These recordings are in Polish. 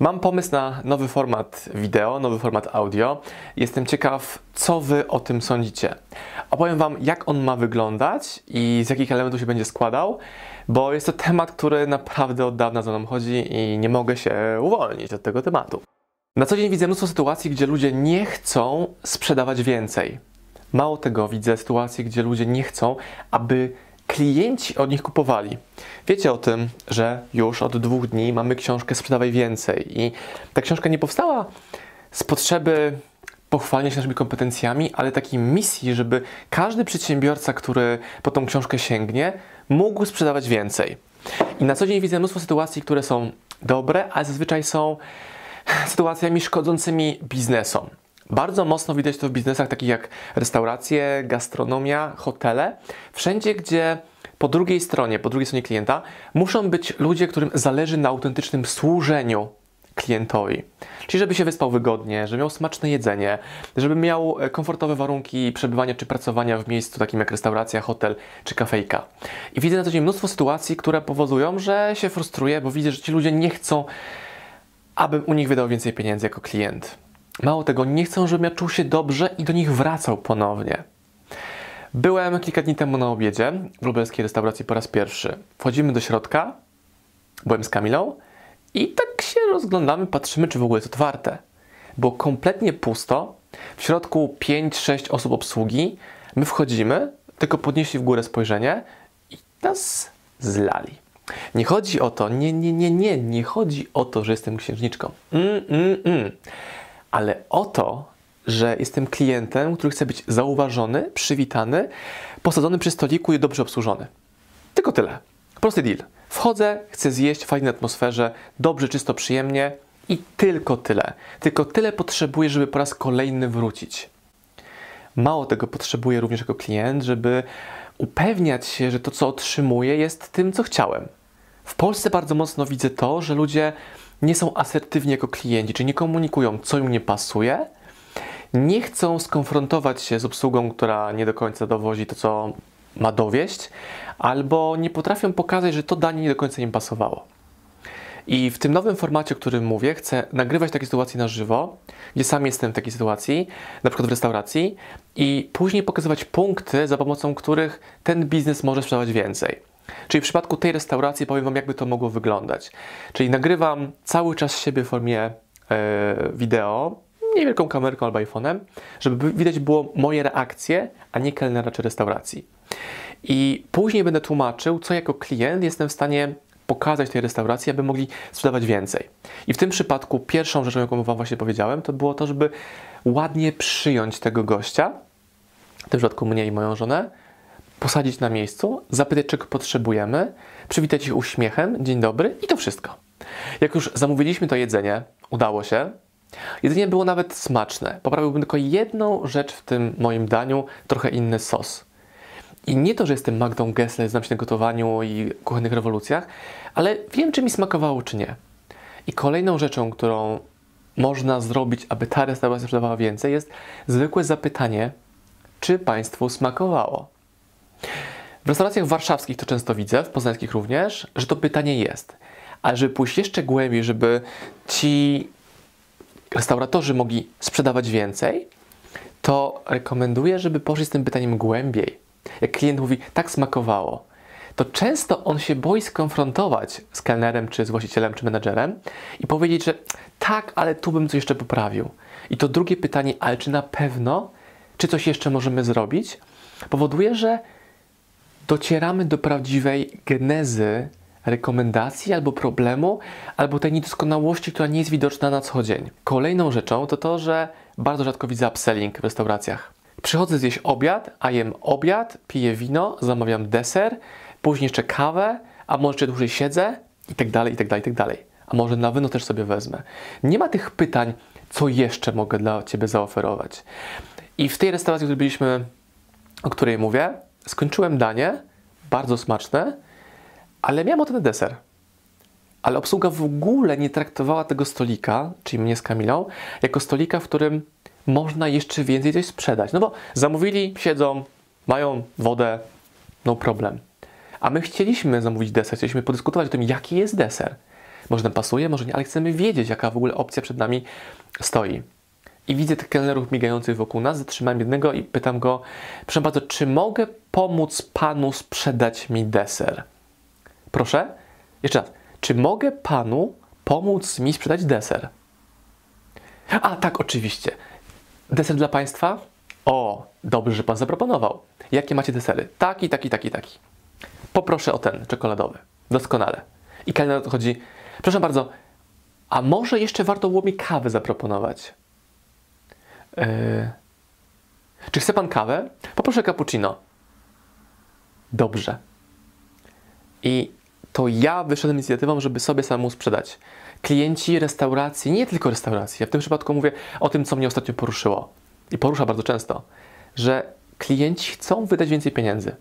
Mam pomysł na nowy format wideo, nowy format audio. Jestem ciekaw, co Wy o tym sądzicie. Opowiem Wam, jak on ma wyglądać i z jakich elementów się będzie składał, bo jest to temat, który naprawdę od dawna za mną chodzi i nie mogę się uwolnić od tego tematu. Na co dzień widzę mnóstwo sytuacji, gdzie ludzie nie chcą sprzedawać więcej. Mało tego, widzę sytuacje, gdzie ludzie nie chcą, aby klienci od nich kupowali. Wiecie o tym, że już od dwóch dni mamy książkę Sprzedawaj Więcej i ta książka nie powstała z potrzeby pochwalenia się naszymi kompetencjami, ale takiej misji, żeby każdy przedsiębiorca, który po tą książkę sięgnie, mógł sprzedawać więcej. I na co dzień widzę mnóstwo sytuacji, które są dobre, ale zazwyczaj są sytuacjami szkodzącymi biznesom. Bardzo mocno widać to w biznesach takich jak restauracje, gastronomia, hotele. Wszędzie, gdzie po drugiej stronie, po drugiej stronie klienta muszą być ludzie, którym zależy na autentycznym służeniu klientowi. Czyli żeby się wyspał wygodnie, żeby miał smaczne jedzenie, żeby miał komfortowe warunki przebywania czy pracowania w miejscu takim jak restauracja, hotel czy kafejka. I widzę na co dzień mnóstwo sytuacji, które powodują, że się frustruję, bo widzę, że ci ludzie nie chcą, abym u nich wydał więcej pieniędzy jako klient. Mało tego, nie chcą, żebym ja czuł się dobrze i do nich wracał ponownie. Byłem kilka dni temu na obiedzie w lubelskiej restauracji po raz pierwszy. Wchodzimy do środka, byłem z Kamilą i tak się rozglądamy, patrzymy, czy w ogóle jest otwarte. Było kompletnie pusto, w środku 5-6 osób obsługi. My wchodzimy, tylko podnieśli w górę spojrzenie i nas zlali. Nie chodzi o to, nie, nie, nie, nie, nie chodzi o to, że jestem księżniczką. Mm, mm, mm. Ale o to, że jestem klientem, który chce być zauważony, przywitany, posadzony przy stoliku i dobrze obsłużony. Tylko tyle. Prosty deal. Wchodzę, chcę zjeść w fajnej atmosferze, dobrze, czysto, przyjemnie i tylko tyle. Tylko tyle potrzebuję, żeby po raz kolejny wrócić. Mało tego potrzebuję również jako klient, żeby upewniać się, że to, co otrzymuję, jest tym, co chciałem. W Polsce bardzo mocno widzę to, że ludzie nie są asertywni jako klienci, czyli nie komunikują, co im nie pasuje, nie chcą skonfrontować się z obsługą, która nie do końca dowozi to, co ma dowieść, albo nie potrafią pokazać, że to danie nie do końca im pasowało. I w tym nowym formacie, o którym mówię, chcę nagrywać takie sytuacje na żywo, gdzie sam jestem w takiej sytuacji, na przykład w restauracji, i później pokazywać punkty, za pomocą których ten biznes może sprzedawać więcej. Czyli w przypadku tej restauracji powiem Wam, jakby to mogło wyglądać. Czyli nagrywam cały czas siebie w formie e, wideo, niewielką kamerką albo iPhone'em, żeby widać było moje reakcje, a nie kelnera czy restauracji. I później będę tłumaczył, co jako klient jestem w stanie pokazać tej restauracji, aby mogli sprzedawać więcej. I w tym przypadku pierwszą rzeczą, jaką Wam właśnie powiedziałem, to było to, żeby ładnie przyjąć tego gościa, w tym przypadku mnie i moją żonę, posadzić na miejscu, zapytać, czego potrzebujemy, przywitać ich uśmiechem, dzień dobry i to wszystko. Jak już zamówiliśmy to jedzenie, udało się, Jedzenie było nawet smaczne. Poprawiłbym tylko jedną rzecz w tym moim daniu, trochę inny sos. I nie to, że jestem Magdą Gessler, znam się na gotowaniu i kuchennych rewolucjach, ale wiem, czy mi smakowało, czy nie. I kolejną rzeczą, którą można zrobić, aby ta restauracja sprzedawała więcej, jest zwykłe zapytanie, czy Państwu smakowało. W restauracjach warszawskich to często widzę, w poznańskich również, że to pytanie jest. Ale żeby pójść jeszcze głębiej, żeby ci restauratorzy mogli sprzedawać więcej, to rekomenduję, żeby poszli z tym pytaniem głębiej. Jak klient mówi, tak smakowało, to często on się boi skonfrontować z kelnerem, czy z właścicielem, czy menedżerem i powiedzieć, że tak, ale tu bym coś jeszcze poprawił. I to drugie pytanie, ale czy na pewno, czy coś jeszcze możemy zrobić, powoduje, że docieramy do prawdziwej genezy rekomendacji albo problemu, albo tej niedoskonałości, która nie jest widoczna na co dzień. Kolejną rzeczą to to, że bardzo rzadko widzę upselling w restauracjach. Przychodzę zjeść obiad, a jem obiad, piję wino, zamawiam deser, później jeszcze kawę, a może jeszcze dłużej siedzę i tak dalej, i tak dalej, i tak dalej. A może na wino też sobie wezmę. Nie ma tych pytań, co jeszcze mogę dla Ciebie zaoferować. I w tej restauracji, w której byliśmy, o której mówię, skończyłem danie, bardzo smaczne, ale miałem ochotę na deser. ale obsługa w ogóle nie traktowała tego stolika, czyli mnie z Kamilą, jako stolika, w którym można jeszcze więcej coś sprzedać. No bo zamówili, siedzą, mają wodę, no problem. A my chcieliśmy zamówić deser, chcieliśmy podyskutować o tym, jaki jest deser. Może nam pasuje, może nie, ale chcemy wiedzieć, jaka w ogóle opcja przed nami stoi. I widzę tych kelnerów migających wokół nas, zatrzymałem jednego i pytam go, proszę bardzo, czy mogę pomóc panu sprzedać mi deser? Proszę? Jeszcze raz. Czy mogę panu pomóc mi sprzedać deser? A tak, oczywiście. Deser dla państwa? O, dobrze, że pan zaproponował. Jakie macie desery? Taki, taki, taki, taki. Poproszę o ten czekoladowy. Doskonale. I kelner odchodzi. Proszę bardzo, a może jeszcze warto było mi kawę zaproponować? Yy... Czy chce pan kawę? Poproszę cappuccino. Dobrze. I to ja wyszedłem inicjatywą, żeby sobie samemu sprzedać. Klienci restauracji, nie tylko restauracji, ja w tym przypadku mówię o tym, co mnie ostatnio poruszyło i porusza bardzo często, że klienci chcą wydać więcej pieniędzy.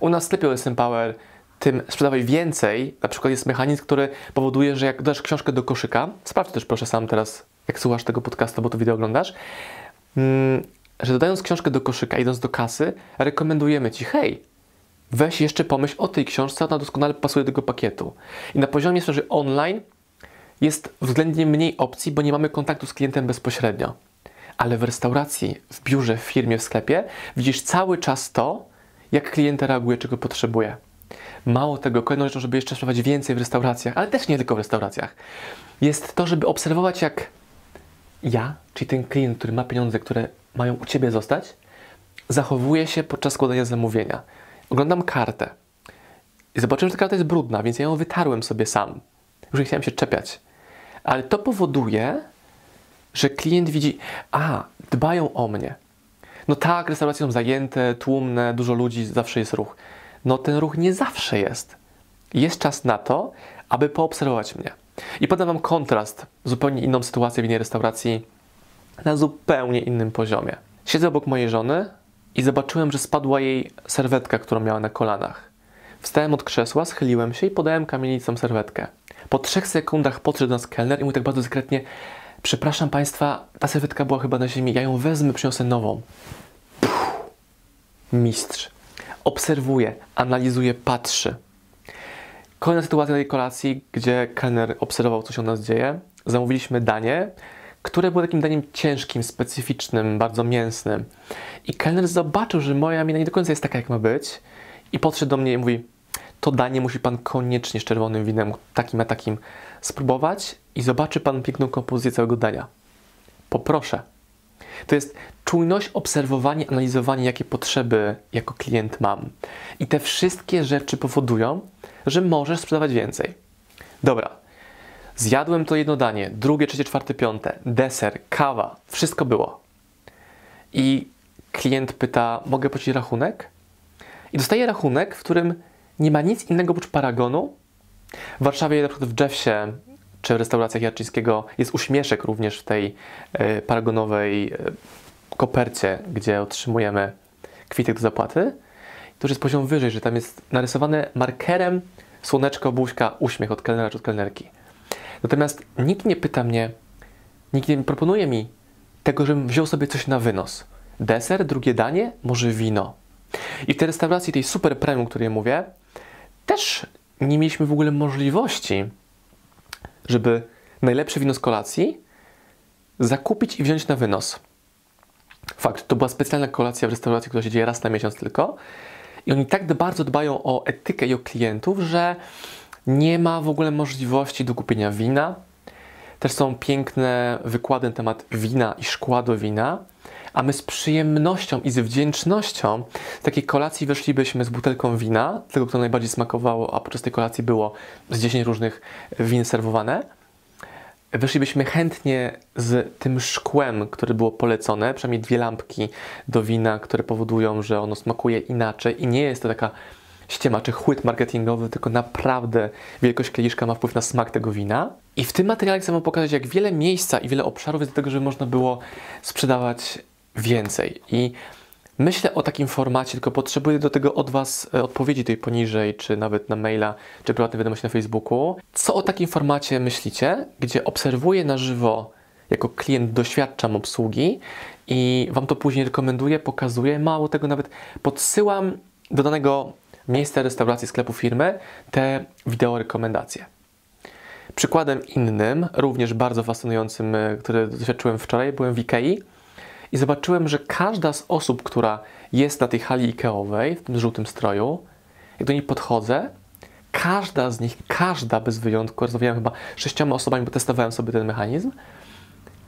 U nas w sklepie OSM Power tym sprzedawaj więcej, na przykład jest mechanizm, który powoduje, że jak dasz książkę do koszyka, sprawdź też proszę sam teraz, jak słuchasz tego podcastu, bo to wideo oglądasz, mm, że dodając książkę do koszyka, idąc do kasy, rekomendujemy Ci, hej, weź jeszcze pomyśl o tej książce, ona doskonale pasuje do tego pakietu. I na poziomie sprzedaży online jest względnie mniej opcji, bo nie mamy kontaktu z klientem bezpośrednio. Ale w restauracji, w biurze, w firmie, w sklepie widzisz cały czas to, jak klient reaguje, czego potrzebuje. Mało tego, kolejną rzeczą, żeby jeszcze sprzedawać więcej w restauracjach, ale też nie tylko w restauracjach, jest to, żeby obserwować, jak ja, czyli ten klient, który ma pieniądze, które mają u Ciebie zostać, zachowuje się podczas składania zamówienia oglądam kartę i zobaczyłem, że ta karta jest brudna, więc ja ją wytarłem sobie sam. Już nie chciałem się czepiać. Ale to powoduje, że klient widzi, a, dbają o mnie. No tak, restauracje są zajęte, tłumne, dużo ludzi, zawsze jest ruch. No ten ruch nie zawsze jest. Jest czas na to, aby poobserwować mnie. I podam Wam kontrast, zupełnie inną sytuację w innej restauracji na zupełnie innym poziomie. Siedzę obok mojej żony, i zobaczyłem, że spadła jej serwetka, którą miała na kolanach. Wstałem od krzesła, schyliłem się i podałem kamienicą serwetkę. Po trzech sekundach podszedł do nas kelner i mu tak bardzo dyskretnie Przepraszam Państwa, ta serwetka była chyba na ziemi, ja ją wezmę, przyniosę nową. Puh. Mistrz. Obserwuje, analizuje, patrzy. Kolejna sytuacja tej kolacji, gdzie kelner obserwował, co się u nas dzieje. Zamówiliśmy danie, które było takim daniem ciężkim, specyficznym, bardzo mięsnym. I kelner zobaczył, że moja mina nie do końca jest taka, jak ma być i podszedł do mnie i mówi to danie musi Pan koniecznie z czerwonym winem, takim a takim, spróbować i zobaczy Pan piękną kompozycję całego dania. Poproszę. To jest czujność, obserwowanie, analizowanie, jakie potrzeby jako klient mam. I te wszystkie rzeczy powodują, że możesz sprzedawać więcej. Dobra, Zjadłem to jedno danie, drugie, trzecie, czwarte, piąte, deser, kawa, wszystko było. I klient pyta, mogę płacić rachunek? I dostaje rachunek, w którym nie ma nic innego oprócz paragonu. W Warszawie, na przykład w Jeffsie, czy w restauracjach Jarczyńskiego jest uśmieszek również w tej y, paragonowej y, kopercie, gdzie otrzymujemy kwitek do zapłaty. To już jest poziom wyżej, że tam jest narysowane markerem słoneczko, buźka, uśmiech od kelnera czy od kelnerki. Natomiast nikt nie pyta mnie, nikt nie proponuje mi tego, żebym wziął sobie coś na wynos. Deser, drugie danie, może wino. I w tej restauracji, tej super premium, o której mówię, też nie mieliśmy w ogóle możliwości, żeby najlepsze wino z kolacji zakupić i wziąć na wynos. Fakt, to była specjalna kolacja w restauracji, która się dzieje raz na miesiąc tylko. I oni tak bardzo dbają o etykę i o klientów, że nie ma w ogóle możliwości do kupienia wina. Też są piękne wykłady na temat wina i szkła do wina. A my z przyjemnością i z wdzięcznością z takiej kolacji weszlibyśmy z butelką wina, tego, które najbardziej smakowało, a podczas tej kolacji było z 10 różnych win serwowane. Weszlibyśmy chętnie z tym szkłem, które było polecone, przynajmniej dwie lampki do wina, które powodują, że ono smakuje inaczej i nie jest to taka ściema czy chłyt marketingowy, tylko naprawdę wielkość kieliszka ma wpływ na smak tego wina. I w tym materiale chcę Wam pokazać, jak wiele miejsca i wiele obszarów jest do tego, żeby można było sprzedawać więcej. I myślę o takim formacie, tylko potrzebuję do tego od Was e, odpowiedzi tutaj poniżej, czy nawet na maila, czy prywatnej wiadomości na Facebooku. Co o takim formacie myślicie, gdzie obserwuję na żywo, jako klient doświadczam obsługi i Wam to później rekomenduję, pokazuję, mało tego nawet podsyłam do danego miejsca restauracji, sklepu firmy te wideo rekomendacje. Przykładem innym, również bardzo fascynującym, e, który doświadczyłem wczoraj, byłem w Ikei i zobaczyłem, że każda z osób, która jest na tej hali Ikeowej, w tym żółtym stroju, jak do niej podchodzę, każda z nich, każda bez wyjątku, rozmawiałem chyba sześcioma osobami, bo testowałem sobie ten mechanizm,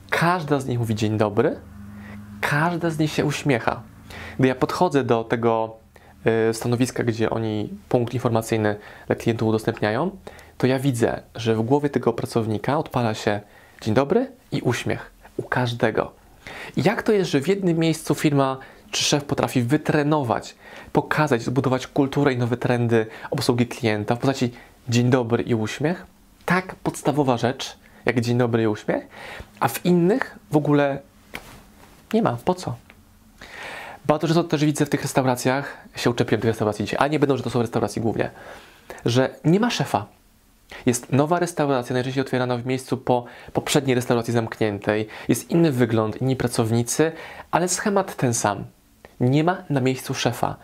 każda z nich mówi dzień dobry, każda z nich się uśmiecha. Gdy ja podchodzę do tego stanowiska, gdzie oni punkt informacyjny dla klientów udostępniają, to ja widzę, że w głowie tego pracownika odpala się dzień dobry i uśmiech u każdego. Jak to jest, że w jednym miejscu firma czy szef potrafi wytrenować, pokazać, zbudować kulturę i nowe trendy obsługi klienta w postaci dzień dobry i uśmiech? Tak podstawowa rzecz, jak dzień dobry i uśmiech, a w innych w ogóle nie ma. Po co? Bardzo często też widzę w tych restauracjach, się uczepiłem tych restauracji dzisiaj, a nie będą, że to są restauracje głównie, że nie ma szefa. Jest nowa restauracja, najczęściej otwierana w miejscu po poprzedniej restauracji zamkniętej. Jest inny wygląd, inni pracownicy, ale schemat ten sam. Nie ma na miejscu szefa.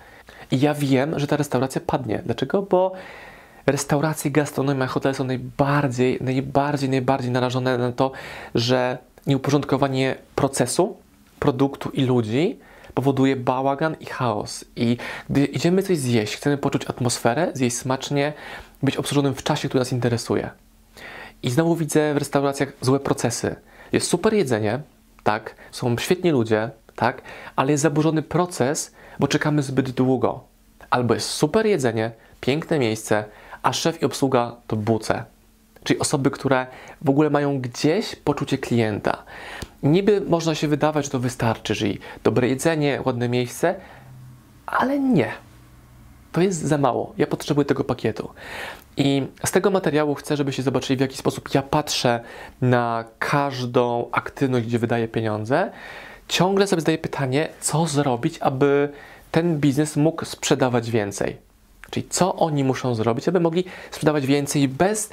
I ja wiem, że ta restauracja padnie. Dlaczego? Bo restauracje, gastronomia, hotele są najbardziej, najbardziej, najbardziej narażone na to, że nieuporządkowanie procesu, produktu i ludzi powoduje bałagan i chaos. I gdy idziemy coś zjeść, chcemy poczuć atmosferę, zjeść smacznie, być obsłużonym w czasie, który nas interesuje. I znowu widzę w restauracjach złe procesy. Jest super jedzenie, tak, są świetni ludzie, tak, ale jest zaburzony proces, bo czekamy zbyt długo. Albo jest super jedzenie, piękne miejsce, a szef i obsługa to buce. Czyli osoby, które w ogóle mają gdzieś poczucie klienta. Niby można się wydawać, że to wystarczy, czyli dobre jedzenie, ładne miejsce, ale nie. To jest za mało. Ja potrzebuję tego pakietu. I z tego materiału chcę, żebyście zobaczyli, w jaki sposób ja patrzę na każdą aktywność, gdzie wydaję pieniądze. Ciągle sobie zadaję pytanie, co zrobić, aby ten biznes mógł sprzedawać więcej. Czyli co oni muszą zrobić, aby mogli sprzedawać więcej bez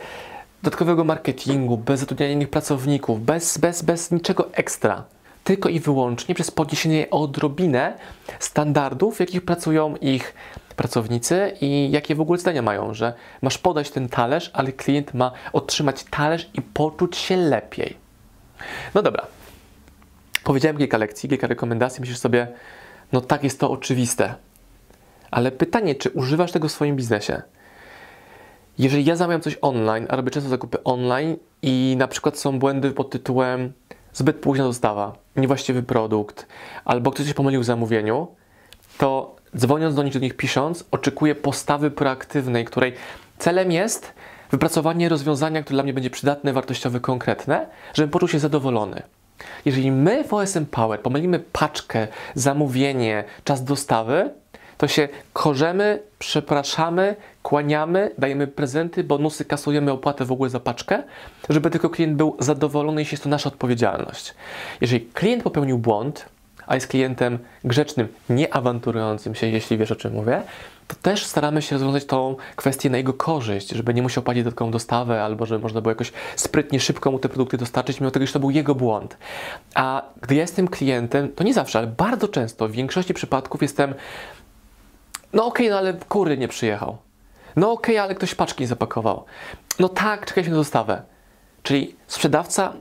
dodatkowego marketingu, bez zatrudniania innych pracowników, bez, bez, bez niczego ekstra. Tylko i wyłącznie przez podniesienie odrobinę standardów, w jakich pracują ich pracownicy i jakie w ogóle zdania mają, że masz podać ten talerz, ale klient ma otrzymać talerz i poczuć się lepiej. No dobra. Powiedziałem kilka lekcji, kilka rekomendacji, myślisz sobie, no tak jest to oczywiste. Ale pytanie, czy używasz tego w swoim biznesie? Jeżeli ja zamawiam coś online, a robię często zakupy online i na przykład są błędy pod tytułem zbyt późna dostawa, niewłaściwy produkt, albo ktoś coś pomylił w zamówieniu, to dzwoniąc do nich, do nich pisząc, oczekuję postawy proaktywnej, której celem jest wypracowanie rozwiązania, które dla mnie będzie przydatne, wartościowe, konkretne, żebym poczuł się zadowolony. Jeżeli my w OSM Power pomylimy paczkę, zamówienie, czas dostawy, to się korzemy, przepraszamy, kłaniamy, dajemy prezenty, bonusy, kasujemy opłatę w ogóle za paczkę, żeby tylko klient był zadowolony, jeśli jest to nasza odpowiedzialność. Jeżeli klient popełnił błąd, a jest klientem grzecznym, nie awanturującym się, jeśli wiesz o czym mówię, to też staramy się rozwiązać tą kwestię na jego korzyść, żeby nie musiał płacić dodatkową dostawę, albo żeby można było jakoś sprytnie, szybko mu te produkty dostarczyć, mimo tego, że to był jego błąd. A gdy ja jestem klientem, to nie zawsze, ale bardzo często, w większości przypadków jestem no okej, okay, no ale kury nie przyjechał. No okej, okay, ale ktoś paczki zapakował. No tak, czekaliśmy na dostawę. Czyli sprzedawca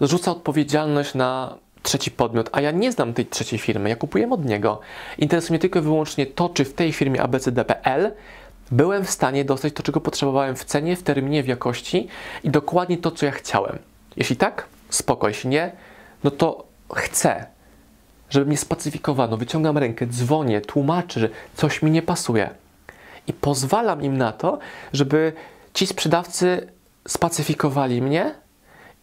zrzuca odpowiedzialność na trzeci podmiot, a ja nie znam tej trzeciej firmy, ja kupuję od niego. Interesuje mnie tylko i wyłącznie to, czy w tej firmie ABCDPL byłem w stanie dostać to, czego potrzebowałem w cenie, w terminie, w jakości i dokładnie to, co ja chciałem. Jeśli tak, spoko, jeśli nie, no to chcę, żeby mnie spacyfikowano. Wyciągam rękę, dzwonię, tłumaczę, że coś mi nie pasuje. I pozwalam im na to, żeby ci sprzedawcy spacyfikowali mnie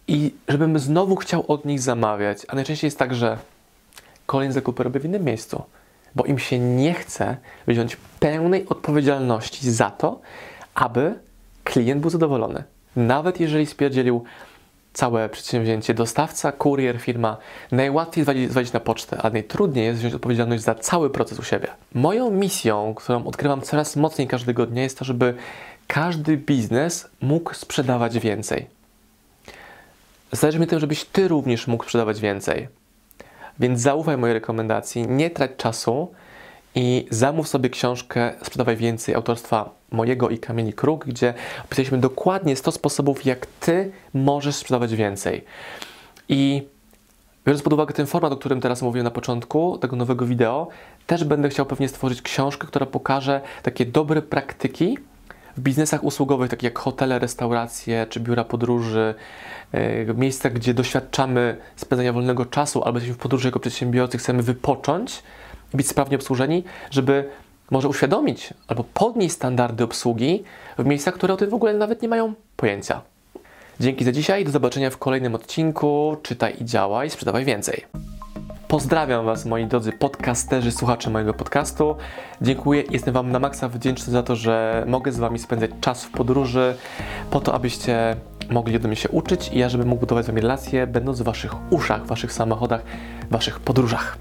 i żebym znowu chciał od nich zamawiać. A najczęściej jest tak, że kolejne zakupy robię w innym miejscu, bo im się nie chce wziąć pełnej odpowiedzialności za to, aby klient był zadowolony. Nawet jeżeli spierdzielił całe przedsięwzięcie dostawca, kurier, firma. Najłatwiej zwalić, na pocztę, a najtrudniej jest wziąć odpowiedzialność za cały proces u siebie. Moją misją, którą odkrywam coraz mocniej każdego dnia, jest to, żeby każdy biznes mógł sprzedawać więcej. Zależy mi tym, żebyś ty również mógł sprzedawać więcej. Więc zaufaj mojej rekomendacji, nie trać czasu i zamów sobie książkę Sprzedawaj Więcej autorstwa mojego i Kamieni Kruk, gdzie opisaliśmy dokładnie 100 sposobów, jak Ty możesz sprzedawać więcej. I biorąc pod uwagę ten format, o którym teraz mówiłem na początku tego nowego wideo, też będę chciał pewnie stworzyć książkę, która pokaże takie dobre praktyki w biznesach usługowych, takich jak hotele, restauracje czy biura podróży, yy, miejsca, gdzie doświadczamy spędzania wolnego czasu albo jesteśmy w podróży jako przedsiębiorcy, chcemy wypocząć, być sprawnie obsłużeni, żeby może uświadomić albo podnieść standardy obsługi w miejscach, które o tym w ogóle nawet nie mają pojęcia. Dzięki za dzisiaj, do zobaczenia w kolejnym odcinku. Czytaj i działaj, sprzedawaj więcej. Pozdrawiam Was, moi drodzy podcasterzy, słuchacze mojego podcastu. Dziękuję, jestem Wam na maksa wdzięczny za to, że mogę z Wami spędzać czas w podróży, po to, abyście mogli ode mnie się uczyć i ja, żebym mógł budować z Wami relacje, będąc w Waszych uszach, Waszych samochodach, Waszych podróżach.